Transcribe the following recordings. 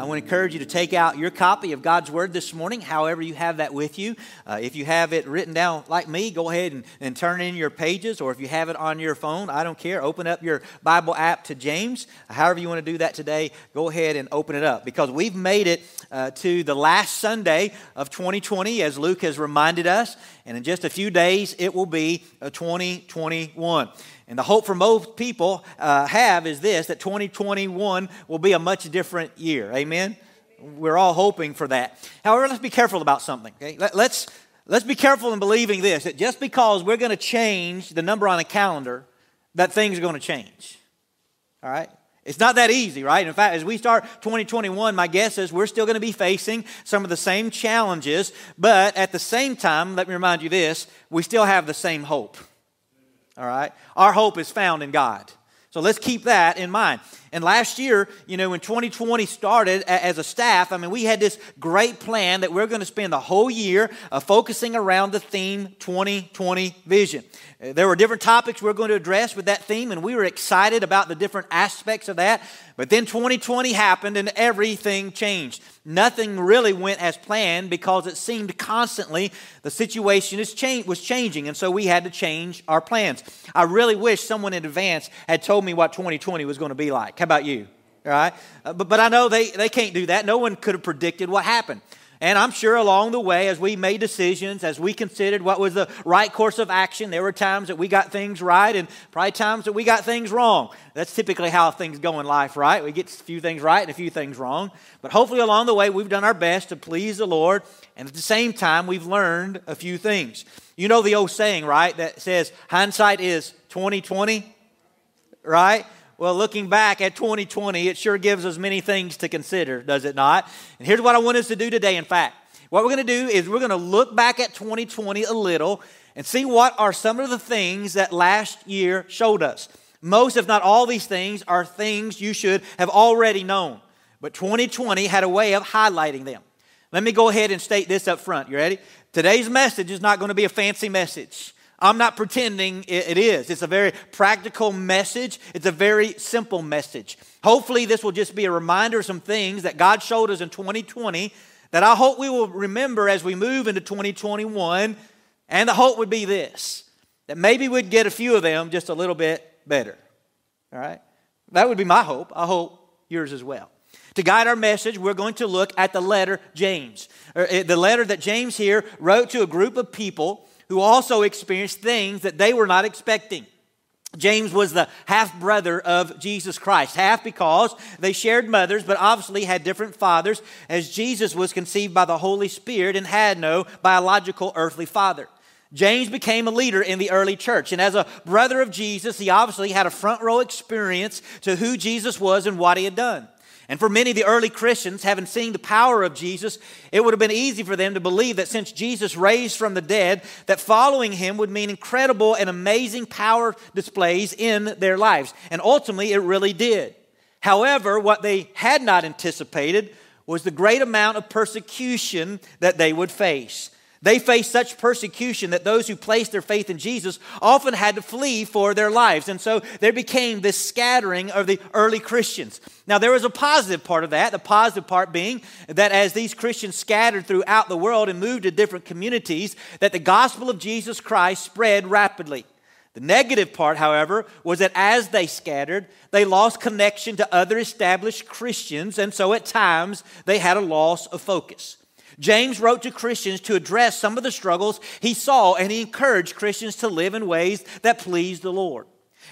I want to encourage you to take out your copy of God's Word this morning, however you have that with you. Uh, if you have it written down like me, go ahead and, and turn in your pages, or if you have it on your phone, I don't care. Open up your Bible app to James. However, you want to do that today, go ahead and open it up because we've made it uh, to the last Sunday of 2020, as Luke has reminded us. And in just a few days, it will be 2021. And the hope for most people uh, have is this that 2021 will be a much different year. Amen? We're all hoping for that. However, let's be careful about something. Okay? Let, let's, let's be careful in believing this that just because we're going to change the number on a calendar, that things are going to change. All right? It's not that easy, right? In fact, as we start 2021, my guess is we're still going to be facing some of the same challenges, but at the same time, let me remind you this we still have the same hope. All right? Our hope is found in God. So let's keep that in mind. And last year, you know, when 2020 started as a staff, I mean, we had this great plan that we're going to spend the whole year uh, focusing around the theme 2020 vision. Uh, there were different topics we are going to address with that theme, and we were excited about the different aspects of that. But then 2020 happened and everything changed. Nothing really went as planned because it seemed constantly the situation was changing, and so we had to change our plans. I really wish someone in advance had told me what 2020 was going to be like. How about you? All right? Uh, but, but I know they, they can't do that. No one could have predicted what happened. And I'm sure along the way, as we made decisions, as we considered what was the right course of action, there were times that we got things right and probably times that we got things wrong. That's typically how things go in life, right? We get a few things right and a few things wrong. But hopefully along the way, we've done our best to please the Lord. And at the same time, we've learned a few things. You know the old saying, right? That says hindsight is 2020, right? Well, looking back at 2020, it sure gives us many things to consider, does it not? And here's what I want us to do today, in fact. What we're going to do is we're going to look back at 2020 a little and see what are some of the things that last year showed us. Most, if not all, these things are things you should have already known. But 2020 had a way of highlighting them. Let me go ahead and state this up front. You ready? Today's message is not going to be a fancy message. I'm not pretending it is. It's a very practical message, it's a very simple message. Hopefully, this will just be a reminder of some things that God showed us in 2020 that I hope we will remember as we move into 2021. And the hope would be this that maybe we'd get a few of them just a little bit better. All right? That would be my hope. I hope yours as well. To guide our message, we're going to look at the letter James, eh, the letter that James here wrote to a group of people who also experienced things that they were not expecting. James was the half brother of Jesus Christ. Half because they shared mothers, but obviously had different fathers, as Jesus was conceived by the Holy Spirit and had no biological earthly father. James became a leader in the early church, and as a brother of Jesus, he obviously had a front row experience to who Jesus was and what he had done. And for many of the early Christians, having seen the power of Jesus, it would have been easy for them to believe that since Jesus raised from the dead, that following him would mean incredible and amazing power displays in their lives. And ultimately, it really did. However, what they had not anticipated was the great amount of persecution that they would face. They faced such persecution that those who placed their faith in Jesus often had to flee for their lives. And so there became this scattering of the early Christians. Now, there was a positive part of that, the positive part being that as these Christians scattered throughout the world and moved to different communities, that the gospel of Jesus Christ spread rapidly. The negative part, however, was that as they scattered, they lost connection to other established Christians, and so at times they had a loss of focus. James wrote to Christians to address some of the struggles he saw, and he encouraged Christians to live in ways that please the Lord.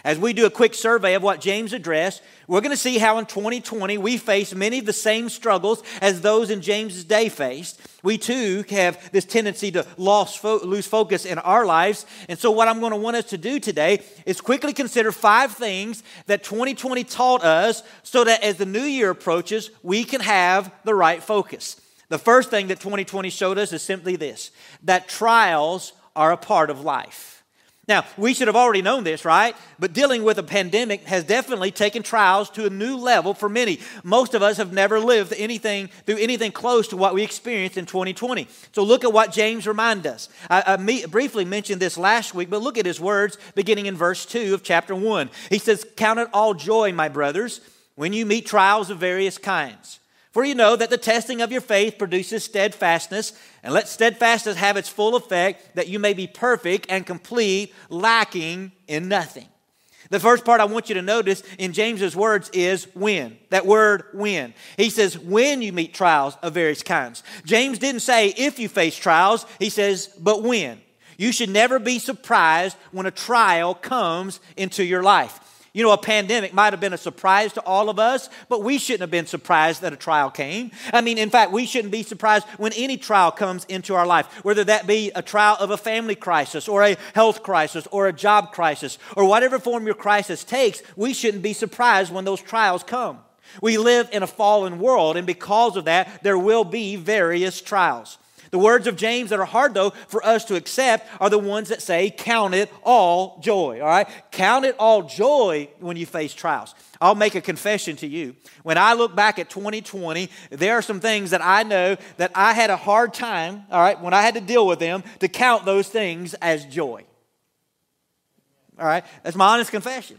As we do a quick survey of what James addressed, we're going to see how in 2020 we face many of the same struggles as those in James's day faced. We too have this tendency to lose focus in our lives. And so, what I'm going to want us to do today is quickly consider five things that 2020 taught us so that as the new year approaches, we can have the right focus. The first thing that 2020 showed us is simply this that trials are a part of life. Now, we should have already known this, right? But dealing with a pandemic has definitely taken trials to a new level for many. Most of us have never lived anything through anything close to what we experienced in 2020. So look at what James reminds us. I, I me, briefly mentioned this last week, but look at his words beginning in verse 2 of chapter 1. He says, Count it all joy, my brothers, when you meet trials of various kinds For you know that the testing of your faith produces steadfastness, and let steadfastness have its full effect, that you may be perfect and complete, lacking in nothing. The first part I want you to notice in James's words is when. That word when. He says, when you meet trials of various kinds. James didn't say if you face trials, he says, but when. You should never be surprised when a trial comes into your life. You know, a pandemic might have been a surprise to all of us, but we shouldn't have been surprised that a trial came. I mean, in fact, we shouldn't be surprised when any trial comes into our life, whether that be a trial of a family crisis or a health crisis or a job crisis or whatever form your crisis takes. We shouldn't be surprised when those trials come. We live in a fallen world, and because of that, there will be various trials. The words of James that are hard, though, for us to accept are the ones that say, Count it all joy. All right? Count it all joy when you face trials. I'll make a confession to you. When I look back at 2020, there are some things that I know that I had a hard time, all right, when I had to deal with them, to count those things as joy. All right? That's my honest confession.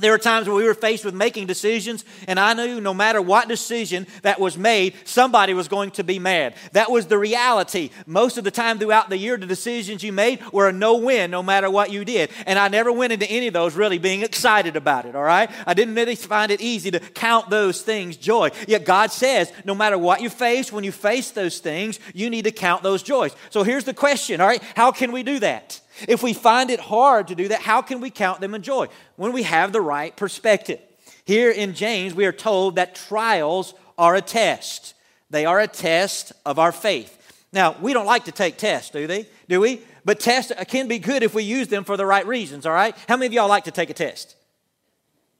There were times where we were faced with making decisions, and I knew no matter what decision that was made, somebody was going to be mad. That was the reality. Most of the time throughout the year, the decisions you made were a no win no matter what you did. And I never went into any of those really being excited about it, all right? I didn't really find it easy to count those things joy. Yet God says, no matter what you face, when you face those things, you need to count those joys. So here's the question, all right? How can we do that? If we find it hard to do that, how can we count them in joy? When we have the right perspective. Here in James, we are told that trials are a test. They are a test of our faith. Now, we don't like to take tests, do they? Do we? But tests can be good if we use them for the right reasons, all right? How many of y'all like to take a test?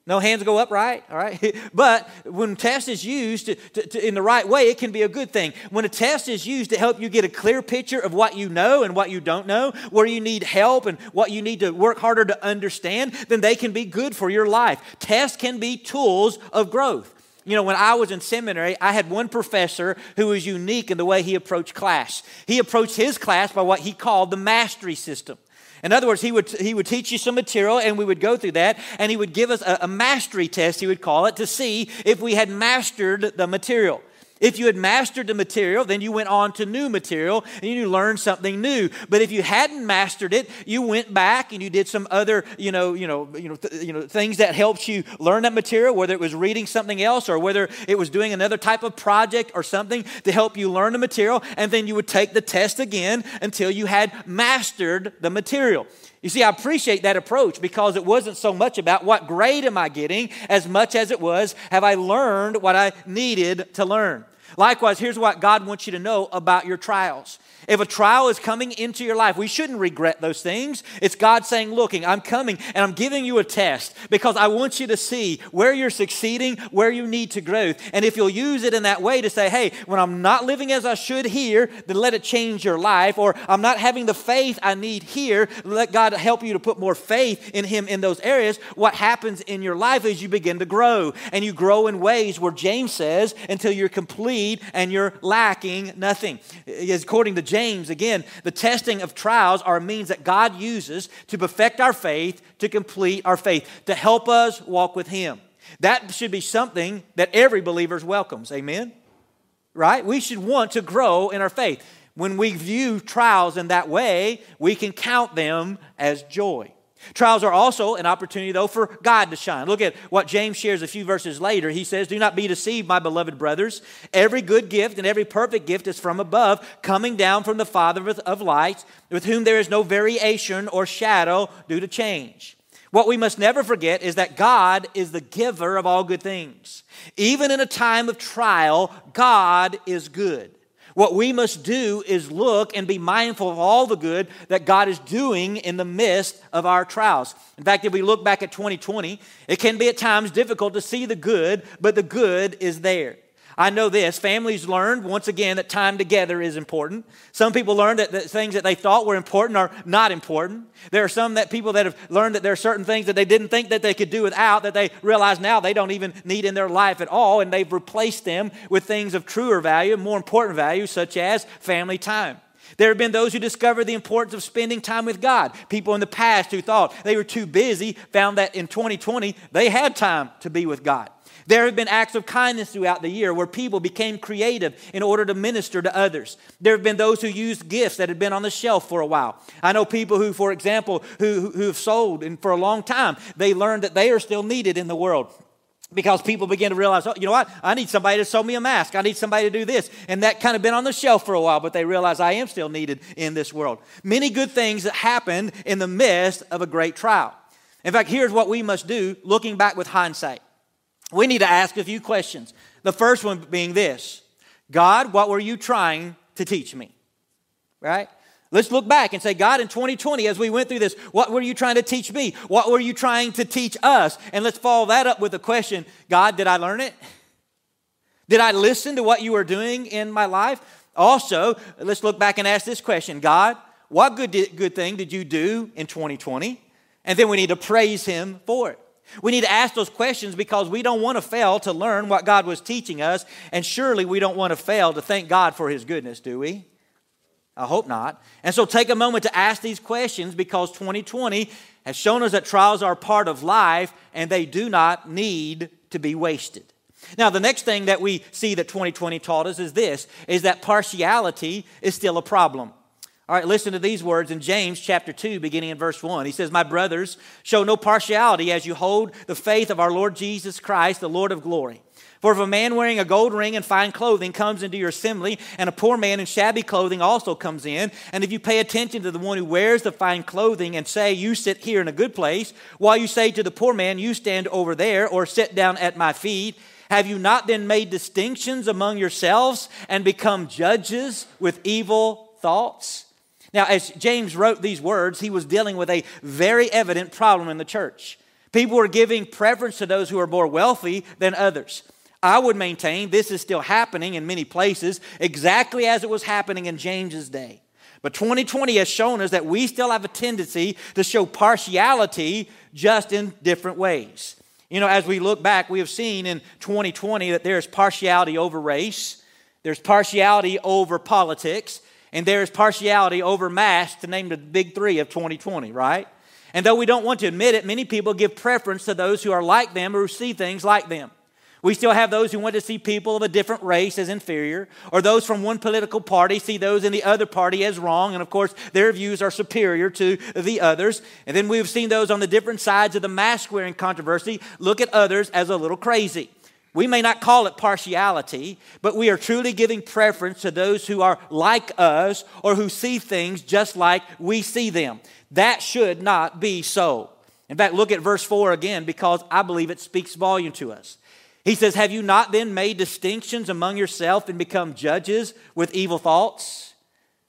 No hands go up, right? All right. But when test is used to, to, to, in the right way, it can be a good thing. When a test is used to help you get a clear picture of what you know and what you don't know, where you need help and what you need to work harder to understand, then they can be good for your life. Tests can be tools of growth. You know, when I was in seminary, I had one professor who was unique in the way he approached class. He approached his class by what he called the mastery system. In other words, he would, he would teach you some material and we would go through that and he would give us a, a mastery test, he would call it, to see if we had mastered the material. If you had mastered the material, then you went on to new material and you learned something new. But if you hadn't mastered it, you went back and you did some other, you know, you know, you know, th- you know, things that helped you learn that material, whether it was reading something else or whether it was doing another type of project or something to help you learn the material, and then you would take the test again until you had mastered the material. You see, I appreciate that approach because it wasn't so much about what grade am I getting as much as it was have I learned what I needed to learn. Likewise, here's what God wants you to know about your trials. If a trial is coming into your life, we shouldn't regret those things. It's God saying, Looking, I'm coming and I'm giving you a test because I want you to see where you're succeeding, where you need to grow. And if you'll use it in that way to say, Hey, when I'm not living as I should here, then let it change your life. Or I'm not having the faith I need here, let God help you to put more faith in Him in those areas. What happens in your life is you begin to grow. And you grow in ways where James says, until you're complete and you're lacking nothing. According to James, James, again, the testing of trials are a means that God uses to perfect our faith, to complete our faith, to help us walk with Him. That should be something that every believer welcomes. Amen? Right? We should want to grow in our faith. When we view trials in that way, we can count them as joy. Trials are also an opportunity, though, for God to shine. Look at what James shares a few verses later. He says, Do not be deceived, my beloved brothers. Every good gift and every perfect gift is from above, coming down from the Father of lights, with whom there is no variation or shadow due to change. What we must never forget is that God is the giver of all good things. Even in a time of trial, God is good. What we must do is look and be mindful of all the good that God is doing in the midst of our trials. In fact, if we look back at 2020, it can be at times difficult to see the good, but the good is there. I know this families learned once again that time together is important. Some people learned that, that things that they thought were important are not important. There are some that people that have learned that there are certain things that they didn't think that they could do without that they realize now they don't even need in their life at all, and they've replaced them with things of truer value, more important value, such as family time. There have been those who discovered the importance of spending time with God. People in the past who thought they were too busy found that in 2020 they had time to be with God. There have been acts of kindness throughout the year where people became creative in order to minister to others. There have been those who used gifts that had been on the shelf for a while. I know people who, for example, who, who have sold and for a long time, they learned that they are still needed in the world because people begin to realize, oh, you know what? I need somebody to sew me a mask. I need somebody to do this. And that kind of been on the shelf for a while, but they realize I am still needed in this world. Many good things that happened in the midst of a great trial. In fact, here's what we must do looking back with hindsight we need to ask a few questions. The first one being this God, what were you trying to teach me? Right? Let's look back and say, God, in 2020, as we went through this, what were you trying to teach me? What were you trying to teach us? And let's follow that up with the question God, did I learn it? Did I listen to what you were doing in my life? Also, let's look back and ask this question God, what good, good thing did you do in 2020? And then we need to praise Him for it. We need to ask those questions because we don't want to fail to learn what God was teaching us, and surely we don't want to fail to thank God for His goodness, do we? I hope not. And so take a moment to ask these questions because 2020 has shown us that trials are part of life and they do not need to be wasted. Now, the next thing that we see that 2020 taught us is this is that partiality is still a problem. All right, listen to these words in James chapter 2, beginning in verse 1. He says, My brothers, show no partiality as you hold the faith of our Lord Jesus Christ, the Lord of glory. For if a man wearing a gold ring and fine clothing comes into your assembly, and a poor man in shabby clothing also comes in, and if you pay attention to the one who wears the fine clothing and say, You sit here in a good place, while you say to the poor man, You stand over there, or sit down at my feet, have you not then made distinctions among yourselves and become judges with evil thoughts? Now, as James wrote these words, he was dealing with a very evident problem in the church. People were giving preference to those who are more wealthy than others. I would maintain this is still happening in many places, exactly as it was happening in James's day. But 2020 has shown us that we still have a tendency to show partiality just in different ways. You know, as we look back, we have seen in 2020 that there's partiality over race, there's partiality over politics, and there is partiality over mass, to name the big three of 2020, right? And though we don't want to admit it, many people give preference to those who are like them or who see things like them. We still have those who want to see people of a different race as inferior, or those from one political party see those in the other party as wrong, and of course, their views are superior to the others. And then we've seen those on the different sides of the mask wearing controversy look at others as a little crazy. We may not call it partiality, but we are truly giving preference to those who are like us or who see things just like we see them. That should not be so. In fact, look at verse 4 again because I believe it speaks volume to us. He says, Have you not then made distinctions among yourself and become judges with evil thoughts?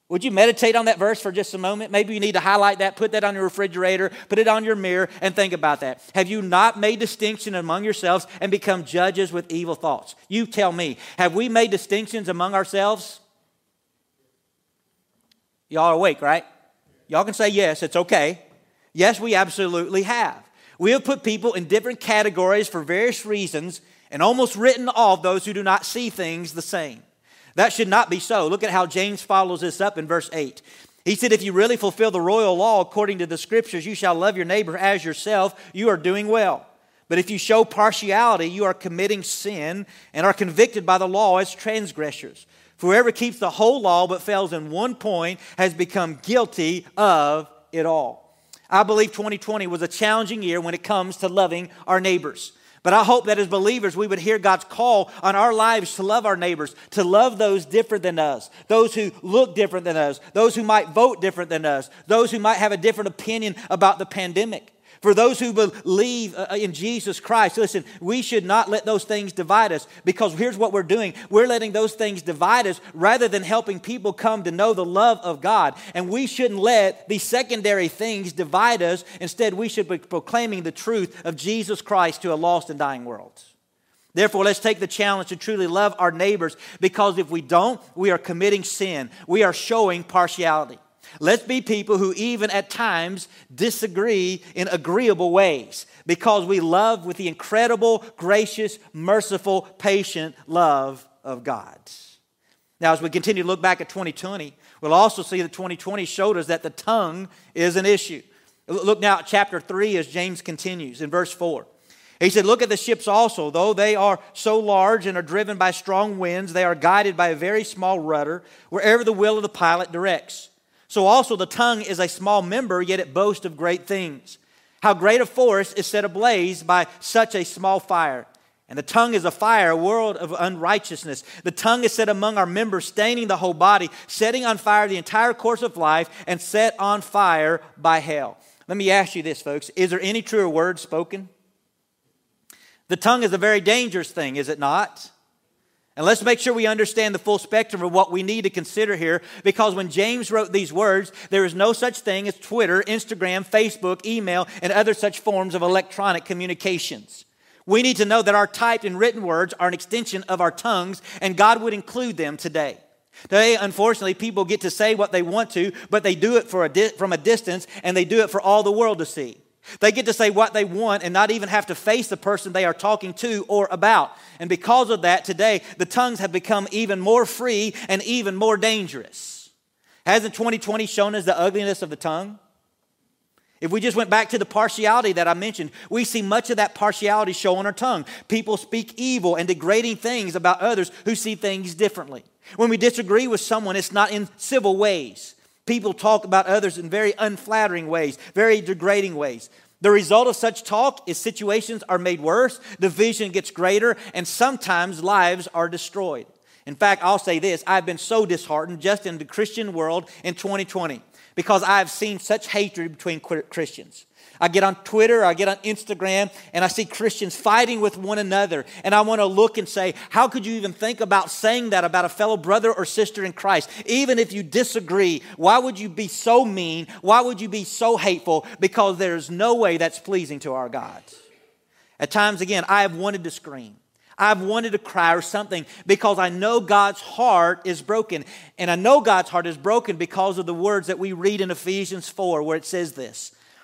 Would you meditate on that verse for just a moment? Maybe you need to highlight that, put that on your refrigerator, put it on your mirror, and think about that. Have you not made distinction among yourselves and become judges with evil thoughts? You tell me, have we made distinctions among ourselves? Y'all are awake, right? Y'all can say yes, it's okay. Yes, we absolutely have. We have put people in different categories for various reasons and almost written off those who do not see things the same. That should not be so. Look at how James follows this up in verse 8. He said, If you really fulfill the royal law according to the scriptures, you shall love your neighbor as yourself, you are doing well. But if you show partiality, you are committing sin and are convicted by the law as transgressors. Whoever keeps the whole law but fails in one point has become guilty of it all. I believe 2020 was a challenging year when it comes to loving our neighbors. But I hope that as believers, we would hear God's call on our lives to love our neighbors, to love those different than us, those who look different than us, those who might vote different than us, those who might have a different opinion about the pandemic. For those who believe uh, in Jesus Christ, listen, we should not let those things divide us because here's what we're doing. We're letting those things divide us rather than helping people come to know the love of God. And we shouldn't let these secondary things divide us. Instead, we should be proclaiming the truth of Jesus Christ to a lost and dying world. Therefore, let's take the challenge to truly love our neighbors because if we don't, we are committing sin. We are showing partiality. Let's be people who, even at times, disagree in agreeable ways because we love with the incredible, gracious, merciful, patient love of God. Now, as we continue to look back at 2020, we'll also see that 2020 showed us that the tongue is an issue. Look now at chapter 3 as James continues in verse 4. He said, Look at the ships also. Though they are so large and are driven by strong winds, they are guided by a very small rudder wherever the will of the pilot directs. So also the tongue is a small member, yet it boasts of great things. How great a forest is set ablaze by such a small fire. And the tongue is a fire, a world of unrighteousness. The tongue is set among our members, staining the whole body, setting on fire the entire course of life, and set on fire by hell. Let me ask you this, folks. Is there any truer word spoken? The tongue is a very dangerous thing, is it not? And let's make sure we understand the full spectrum of what we need to consider here because when James wrote these words, there is no such thing as Twitter, Instagram, Facebook, email, and other such forms of electronic communications. We need to know that our typed and written words are an extension of our tongues, and God would include them today. Today, unfortunately, people get to say what they want to, but they do it a di- from a distance, and they do it for all the world to see. They get to say what they want and not even have to face the person they are talking to or about. And because of that, today, the tongues have become even more free and even more dangerous. Hasn't 2020 shown us the ugliness of the tongue? If we just went back to the partiality that I mentioned, we see much of that partiality show on our tongue. People speak evil and degrading things about others who see things differently. When we disagree with someone, it's not in civil ways. People talk about others in very unflattering ways, very degrading ways. The result of such talk is situations are made worse, division gets greater, and sometimes lives are destroyed. In fact, I'll say this I've been so disheartened just in the Christian world in 2020 because I've seen such hatred between Christians. I get on Twitter, I get on Instagram, and I see Christians fighting with one another. And I want to look and say, how could you even think about saying that about a fellow brother or sister in Christ? Even if you disagree, why would you be so mean? Why would you be so hateful? Because there's no way that's pleasing to our God. At times, again, I have wanted to scream. I've wanted to cry or something because I know God's heart is broken. And I know God's heart is broken because of the words that we read in Ephesians 4, where it says this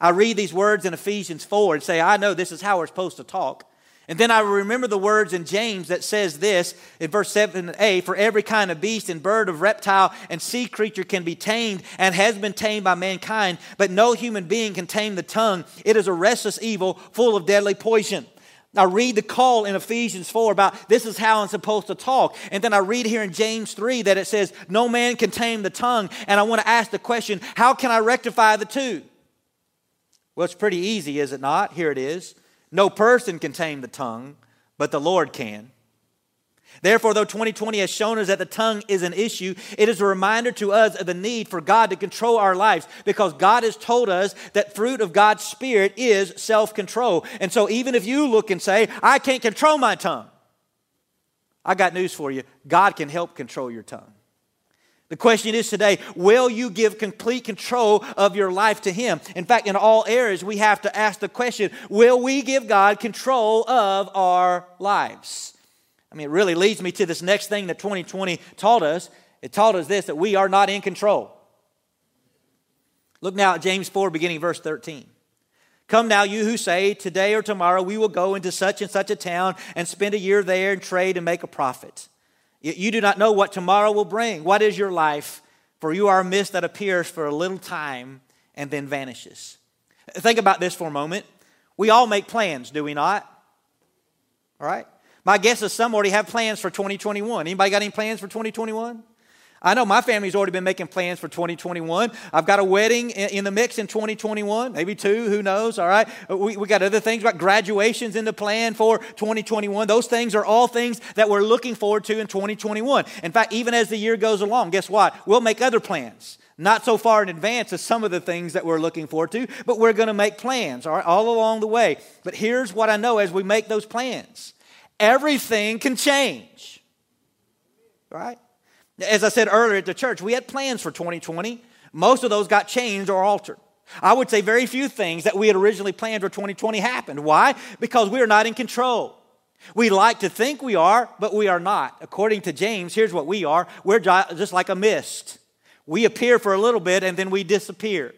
I read these words in Ephesians 4 and say, I know this is how we're supposed to talk. And then I remember the words in James that says this in verse 7a For every kind of beast and bird, of reptile, and sea creature can be tamed and has been tamed by mankind, but no human being can tame the tongue. It is a restless evil full of deadly poison. I read the call in Ephesians 4 about this is how I'm supposed to talk. And then I read here in James 3 that it says, No man can tame the tongue. And I want to ask the question, how can I rectify the two? Well, it's pretty easy, is it not? Here it is. No person can tame the tongue, but the Lord can. Therefore, though 2020 has shown us that the tongue is an issue, it is a reminder to us of the need for God to control our lives because God has told us that fruit of God's Spirit is self control. And so, even if you look and say, I can't control my tongue, I got news for you God can help control your tongue. The question is today will you give complete control of your life to Him? In fact, in all areas, we have to ask the question will we give God control of our lives? I mean, it really leads me to this next thing that 2020 taught us. It taught us this that we are not in control. Look now at James 4, beginning verse 13. Come now, you who say, Today or tomorrow we will go into such and such a town and spend a year there and trade and make a profit. You do not know what tomorrow will bring. What is your life? For you are a mist that appears for a little time and then vanishes. Think about this for a moment. We all make plans, do we not? All right? My guess is some already have plans for 2021. Anybody got any plans for 2021? I know my family's already been making plans for 2021. I've got a wedding in the mix in 2021, maybe two, who knows, all right? We, we got other things, about graduations in the plan for 2021. Those things are all things that we're looking forward to in 2021. In fact, even as the year goes along, guess what? We'll make other plans. Not so far in advance as some of the things that we're looking forward to, but we're going to make plans, all right, all along the way. But here's what I know as we make those plans everything can change. Right? As I said earlier at the church, we had plans for 2020. Most of those got changed or altered. I would say very few things that we had originally planned for 2020 happened. Why? Because we are not in control. We like to think we are, but we are not. According to James, here's what we are we're just like a mist. We appear for a little bit and then we disappear.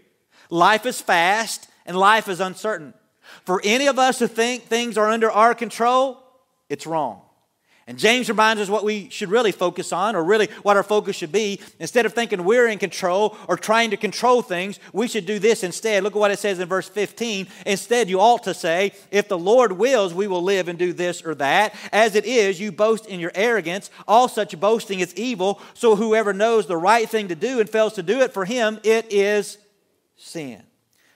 Life is fast and life is uncertain. For any of us to think things are under our control, it's wrong. And James reminds us what we should really focus on, or really what our focus should be. Instead of thinking we're in control or trying to control things, we should do this instead. Look at what it says in verse 15. Instead, you ought to say, If the Lord wills, we will live and do this or that. As it is, you boast in your arrogance. All such boasting is evil. So whoever knows the right thing to do and fails to do it, for him it is sin.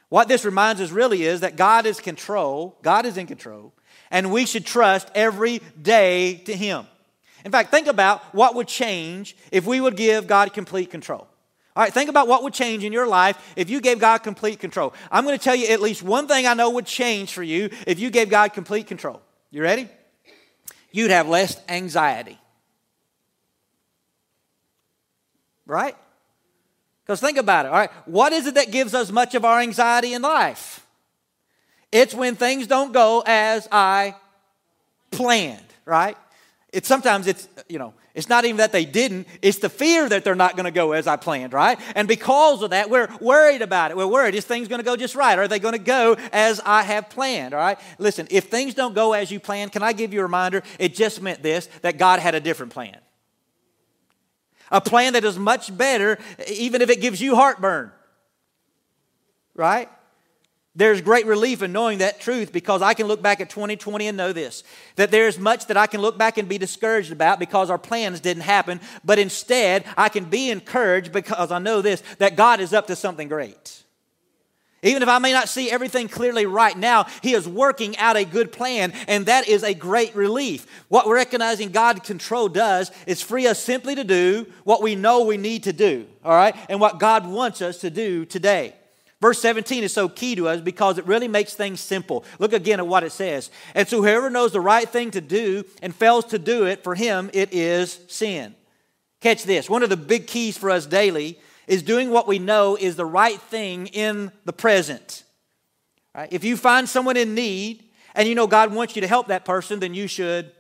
What this reminds us really is that God is control. God is in control and we should trust every day to Him. In fact, think about what would change if we would give God complete control. All right, think about what would change in your life if you gave God complete control. I'm going to tell you at least one thing I know would change for you if you gave God complete control. You ready? You'd have less anxiety. Right? Because think about it. All right, what is it that gives us much of our anxiety in life? It's when things don't go as I planned, right? It's sometimes it's, you know, it's not even that they didn't, it's the fear that they're not going to go as I planned, right? And because of that, we're worried about it. We're worried, is things going to go just right? Are they going to go as I have planned, all right? Listen, if things don't go as you planned, can I give you a reminder? It just meant this that God had a different plan. A plan that is much better, even if it gives you heartburn, right? There's great relief in knowing that truth because I can look back at 2020 and know this that there's much that I can look back and be discouraged about because our plans didn't happen, but instead I can be encouraged because I know this that God is up to something great. Even if I may not see everything clearly right now, He is working out a good plan, and that is a great relief. What recognizing God control does is free us simply to do what we know we need to do, all right, and what God wants us to do today. Verse 17 is so key to us because it really makes things simple. Look again at what it says. And so, whoever knows the right thing to do and fails to do it, for him it is sin. Catch this. One of the big keys for us daily is doing what we know is the right thing in the present. Right? If you find someone in need and you know God wants you to help that person, then you should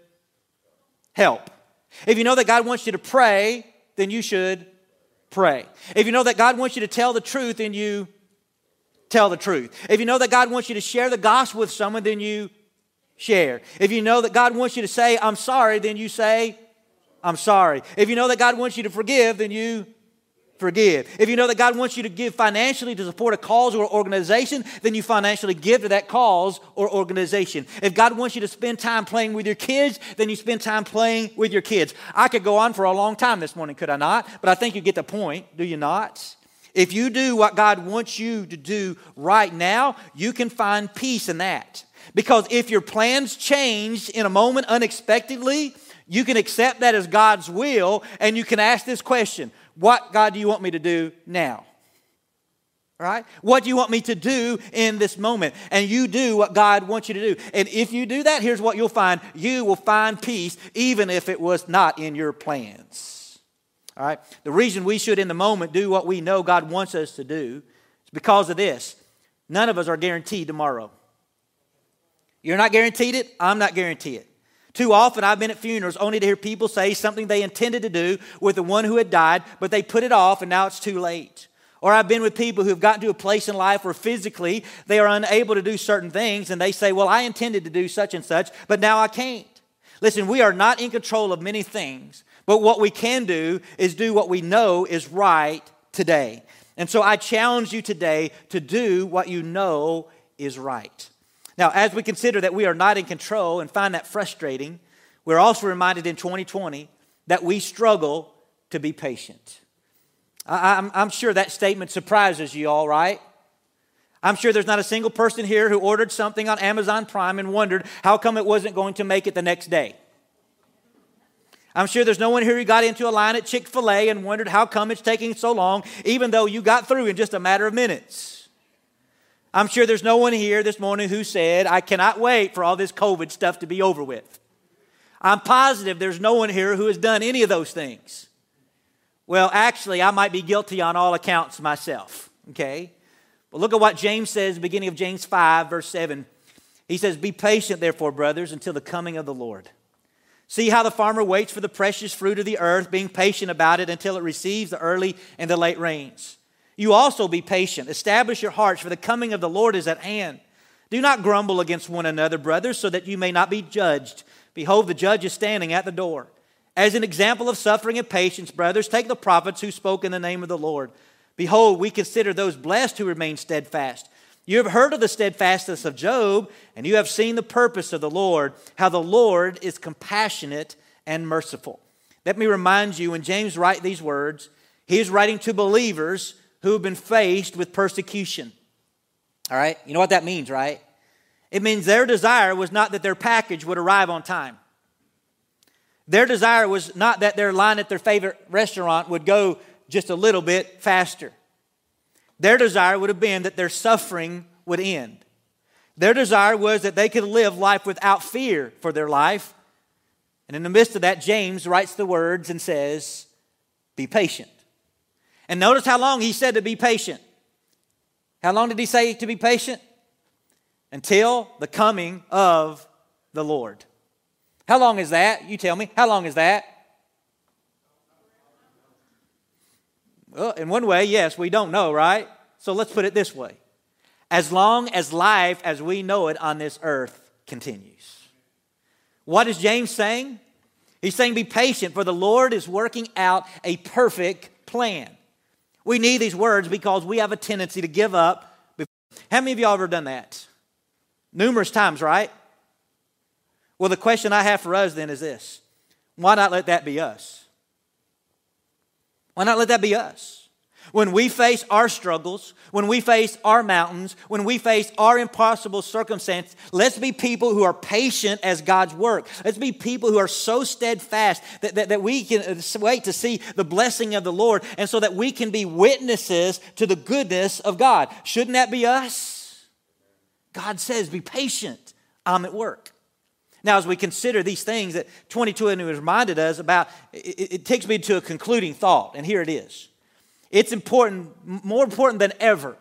help. If you know that God wants you to pray, then you should pray. If you know that God wants you to tell the truth, then you tell the truth. If you know that God wants you to share the gospel with someone, then you share. If you know that God wants you to say, I'm sorry, then you say, I'm sorry. If you know that God wants you to forgive, then you forgive. If you know that God wants you to give financially to support a cause or organization, then you financially give to that cause or organization. If God wants you to spend time playing with your kids, then you spend time playing with your kids. I could go on for a long time this morning, could I not? But I think you get the point, do you not? If you do what God wants you to do right now, you can find peace in that. Because if your plans change in a moment unexpectedly, you can accept that as God's will and you can ask this question What, God, do you want me to do now? Right? What do you want me to do in this moment? And you do what God wants you to do. And if you do that, here's what you'll find you will find peace, even if it was not in your plans. All right? The reason we should, in the moment, do what we know God wants us to do is because of this. None of us are guaranteed tomorrow. You're not guaranteed it, I'm not guaranteed it. Too often I've been at funerals only to hear people say something they intended to do with the one who had died, but they put it off and now it's too late. Or I've been with people who've gotten to a place in life where physically they are unable to do certain things and they say, Well, I intended to do such and such, but now I can't. Listen, we are not in control of many things, but what we can do is do what we know is right today. And so I challenge you today to do what you know is right. Now, as we consider that we are not in control and find that frustrating, we're also reminded in 2020 that we struggle to be patient. I'm, I'm sure that statement surprises you all, right? I'm sure there's not a single person here who ordered something on Amazon Prime and wondered how come it wasn't going to make it the next day. I'm sure there's no one here who got into a line at Chick fil A and wondered how come it's taking so long, even though you got through in just a matter of minutes. I'm sure there's no one here this morning who said, I cannot wait for all this COVID stuff to be over with. I'm positive there's no one here who has done any of those things. Well, actually, I might be guilty on all accounts myself, okay? But look at what James says, beginning of James 5, verse 7. He says, Be patient, therefore, brothers, until the coming of the Lord. See how the farmer waits for the precious fruit of the earth, being patient about it until it receives the early and the late rains. You also be patient. Establish your hearts, for the coming of the Lord is at hand. Do not grumble against one another, brothers, so that you may not be judged. Behold, the judge is standing at the door. As an example of suffering and patience, brothers, take the prophets who spoke in the name of the Lord. Behold, we consider those blessed who remain steadfast. You have heard of the steadfastness of Job, and you have seen the purpose of the Lord, how the Lord is compassionate and merciful. Let me remind you, when James writes these words, he is writing to believers who have been faced with persecution. All right? You know what that means, right? It means their desire was not that their package would arrive on time. Their desire was not that their line at their favorite restaurant would go just a little bit faster. Their desire would have been that their suffering would end. Their desire was that they could live life without fear for their life. And in the midst of that, James writes the words and says, Be patient. And notice how long he said to be patient. How long did he say to be patient? Until the coming of the Lord. How long is that? You tell me. How long is that? Well, in one way, yes, we don't know, right? So let's put it this way as long as life as we know it on this earth continues. What is James saying? He's saying, Be patient, for the Lord is working out a perfect plan. We need these words because we have a tendency to give up. How many of y'all ever done that? Numerous times, right? Well, the question I have for us then is this why not let that be us? Why not let that be us? When we face our struggles, when we face our mountains, when we face our impossible circumstance, let's be people who are patient as God's work. Let's be people who are so steadfast that, that, that we can wait to see the blessing of the Lord and so that we can be witnesses to the goodness of God. Shouldn't that be us? God says, be patient. I'm at work. Now, as we consider these things that 22 has reminded us about, it, it takes me to a concluding thought, and here it is. It's important, more important than ever,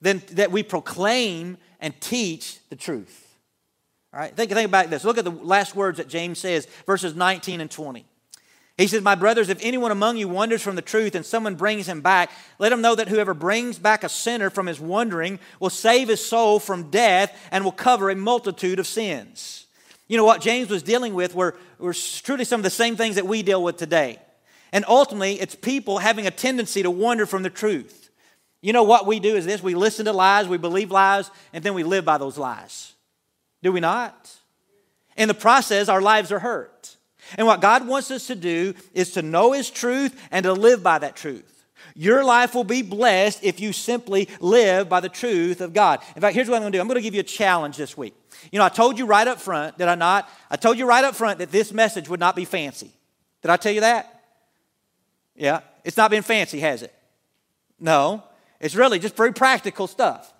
than that we proclaim and teach the truth. All right, think, think about this. Look at the last words that James says, verses 19 and 20. He says, My brothers, if anyone among you wanders from the truth and someone brings him back, let him know that whoever brings back a sinner from his wandering will save his soul from death and will cover a multitude of sins. You know what James was dealing with were, were truly some of the same things that we deal with today. And ultimately, it's people having a tendency to wander from the truth. You know what we do is this we listen to lies, we believe lies, and then we live by those lies. Do we not? In the process, our lives are hurt. And what God wants us to do is to know His truth and to live by that truth. Your life will be blessed if you simply live by the truth of God. In fact, here's what I'm going to do I'm going to give you a challenge this week. You know, I told you right up front, did I not? I told you right up front that this message would not be fancy. Did I tell you that? Yeah. It's not been fancy, has it? No. It's really just very practical stuff.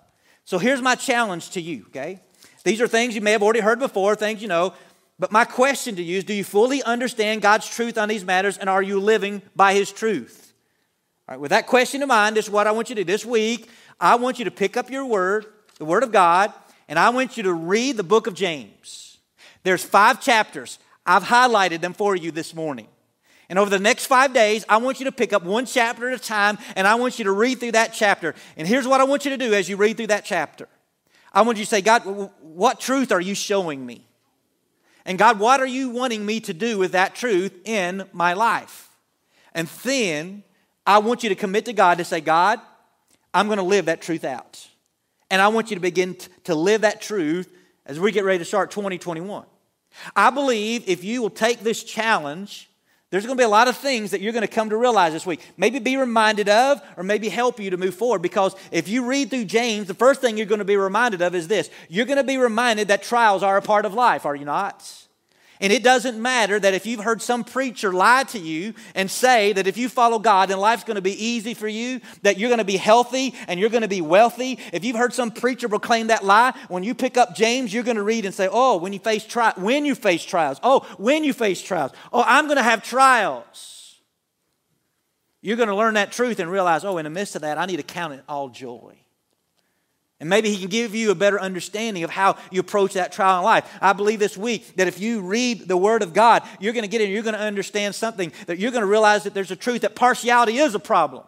So here's my challenge to you, okay? These are things you may have already heard before, things you know. But my question to you is do you fully understand God's truth on these matters and are you living by His truth? All right, with that question in mind, this is what I want you to do. This week, I want you to pick up your word, the Word of God, and I want you to read the book of James. There's five chapters. I've highlighted them for you this morning. And over the next five days, I want you to pick up one chapter at a time, and I want you to read through that chapter. And here's what I want you to do as you read through that chapter I want you to say, God, what truth are you showing me? And God, what are you wanting me to do with that truth in my life? And then I want you to commit to God to say, God, I'm going to live that truth out. And I want you to begin to live that truth as we get ready to start 2021. I believe if you will take this challenge, there's going to be a lot of things that you're going to come to realize this week. Maybe be reminded of, or maybe help you to move forward. Because if you read through James, the first thing you're going to be reminded of is this you're going to be reminded that trials are a part of life, are you not? And it doesn't matter that if you've heard some preacher lie to you and say that if you follow God, then life's going to be easy for you, that you're going to be healthy and you're going to be wealthy. If you've heard some preacher proclaim that lie, when you pick up James, you're going to read and say, "Oh, when you face tri- when you face trials. Oh, when you face trials. Oh, I'm going to have trials." You're going to learn that truth and realize, "Oh, in the midst of that, I need to count it all joy." And maybe He can give you a better understanding of how you approach that trial in life. I believe this week that if you read the Word of God, you're going to get in, you're going to understand something, that you're going to realize that there's a truth that partiality is a problem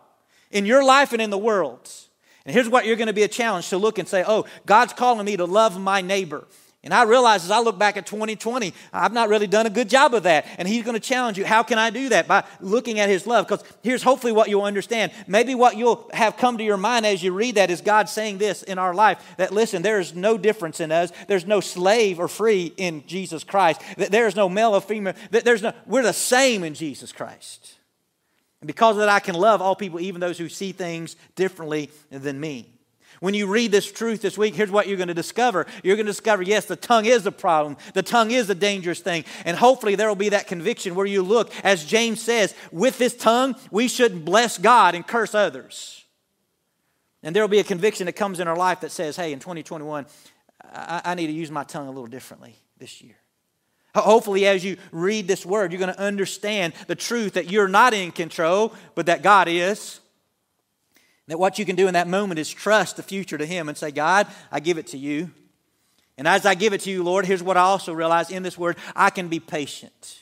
in your life and in the world's. And here's what you're going to be a challenge to look and say, oh, God's calling me to love my neighbor. And I realize as I look back at 2020, I've not really done a good job of that. And He's going to challenge you. How can I do that? By looking at His love. Because here's hopefully what you'll understand. Maybe what you'll have come to your mind as you read that is God saying this in our life that listen, there is no difference in us. There's no slave or free in Jesus Christ. That There is no male or female. That There's no, we're the same in Jesus Christ. And because of that, I can love all people, even those who see things differently than me. When you read this truth this week, here's what you're going to discover. You're going to discover, yes, the tongue is a problem. The tongue is a dangerous thing. And hopefully there will be that conviction where you look, as James says, with this tongue, we shouldn't bless God and curse others. And there will be a conviction that comes in our life that says, hey, in 2021, I, I need to use my tongue a little differently this year. Hopefully, as you read this word, you're going to understand the truth that you're not in control, but that God is. That what you can do in that moment is trust the future to Him and say, God, I give it to you. And as I give it to you, Lord, here's what I also realize in this word I can be patient.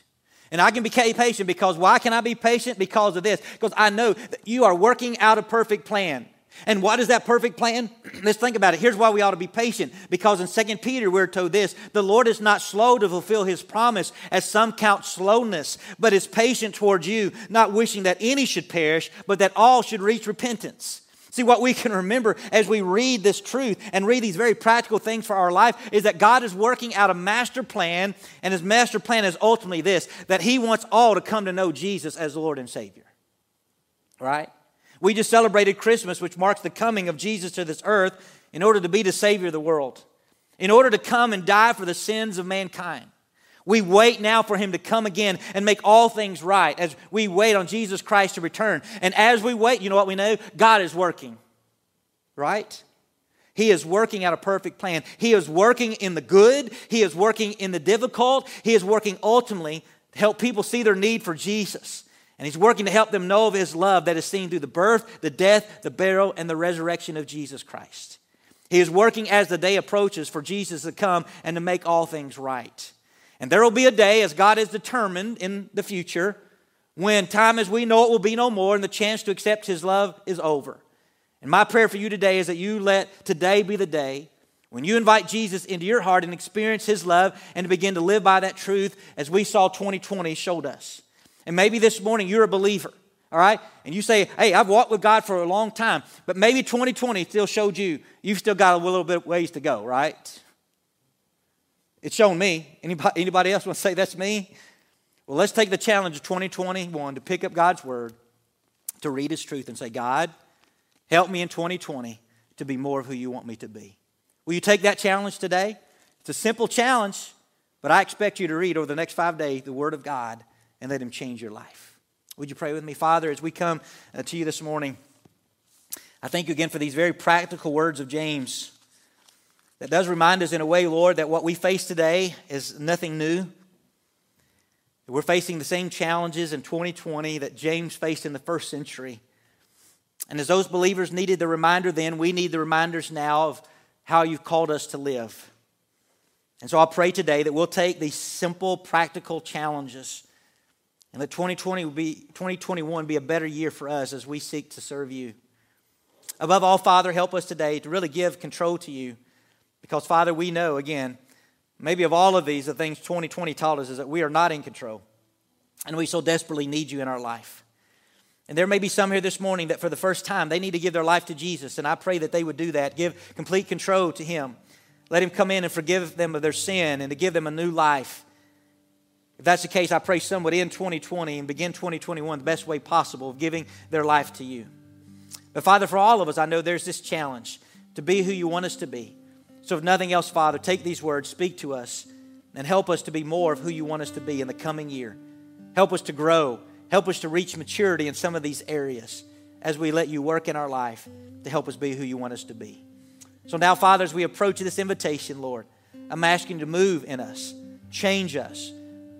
And I can be patient because why can I be patient? Because of this. Because I know that you are working out a perfect plan. And what is that perfect plan? Let's think about it. Here's why we ought to be patient. Because in 2 Peter, we're told this the Lord is not slow to fulfill his promise, as some count slowness, but is patient towards you, not wishing that any should perish, but that all should reach repentance. See, what we can remember as we read this truth and read these very practical things for our life is that God is working out a master plan, and his master plan is ultimately this that he wants all to come to know Jesus as Lord and Savior. Right? We just celebrated Christmas, which marks the coming of Jesus to this earth in order to be the Savior of the world, in order to come and die for the sins of mankind. We wait now for him to come again and make all things right as we wait on Jesus Christ to return. And as we wait, you know what we know? God is working, right? He is working out a perfect plan. He is working in the good, He is working in the difficult, He is working ultimately to help people see their need for Jesus. And he's working to help them know of his love that is seen through the birth, the death, the burial, and the resurrection of Jesus Christ. He is working as the day approaches for Jesus to come and to make all things right. And there will be a day, as God has determined in the future, when time as we know it will be no more and the chance to accept his love is over. And my prayer for you today is that you let today be the day when you invite Jesus into your heart and experience his love and to begin to live by that truth as we saw 2020 showed us. And maybe this morning you're a believer, all right? And you say, hey, I've walked with God for a long time, but maybe 2020 still showed you you've still got a little bit ways to go, right? It's shown me. Anybody, anybody else want to say that's me? Well, let's take the challenge of 2021 to pick up God's word, to read his truth, and say, God, help me in 2020 to be more of who you want me to be. Will you take that challenge today? It's a simple challenge, but I expect you to read over the next five days the Word of God and let Him change your life. Would you pray with me? Father, as we come uh, to you this morning, I thank you again for these very practical words of James that does remind us in a way, Lord, that what we face today is nothing new. We're facing the same challenges in 2020 that James faced in the first century. And as those believers needed the reminder then, we need the reminders now of how you've called us to live. And so I pray today that we'll take these simple, practical challenges and that 2020 be 2021 be a better year for us as we seek to serve you. Above all, Father, help us today to really give control to you. Because, Father, we know, again, maybe of all of these, the things 2020 taught us is that we are not in control. And we so desperately need you in our life. And there may be some here this morning that for the first time they need to give their life to Jesus. And I pray that they would do that. Give complete control to Him. Let Him come in and forgive them of their sin and to give them a new life. If that's the case, I pray some would end 2020 and begin 2021 the best way possible of giving their life to you. But Father, for all of us, I know there's this challenge to be who you want us to be. So if nothing else, Father, take these words, speak to us, and help us to be more of who you want us to be in the coming year. Help us to grow. Help us to reach maturity in some of these areas as we let you work in our life to help us be who you want us to be. So now, Father, as we approach this invitation, Lord, I'm asking you to move in us, change us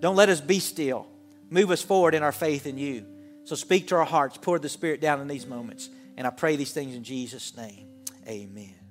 don't let us be still. Move us forward in our faith in you. So speak to our hearts, pour the Spirit down in these moments. And I pray these things in Jesus' name. Amen.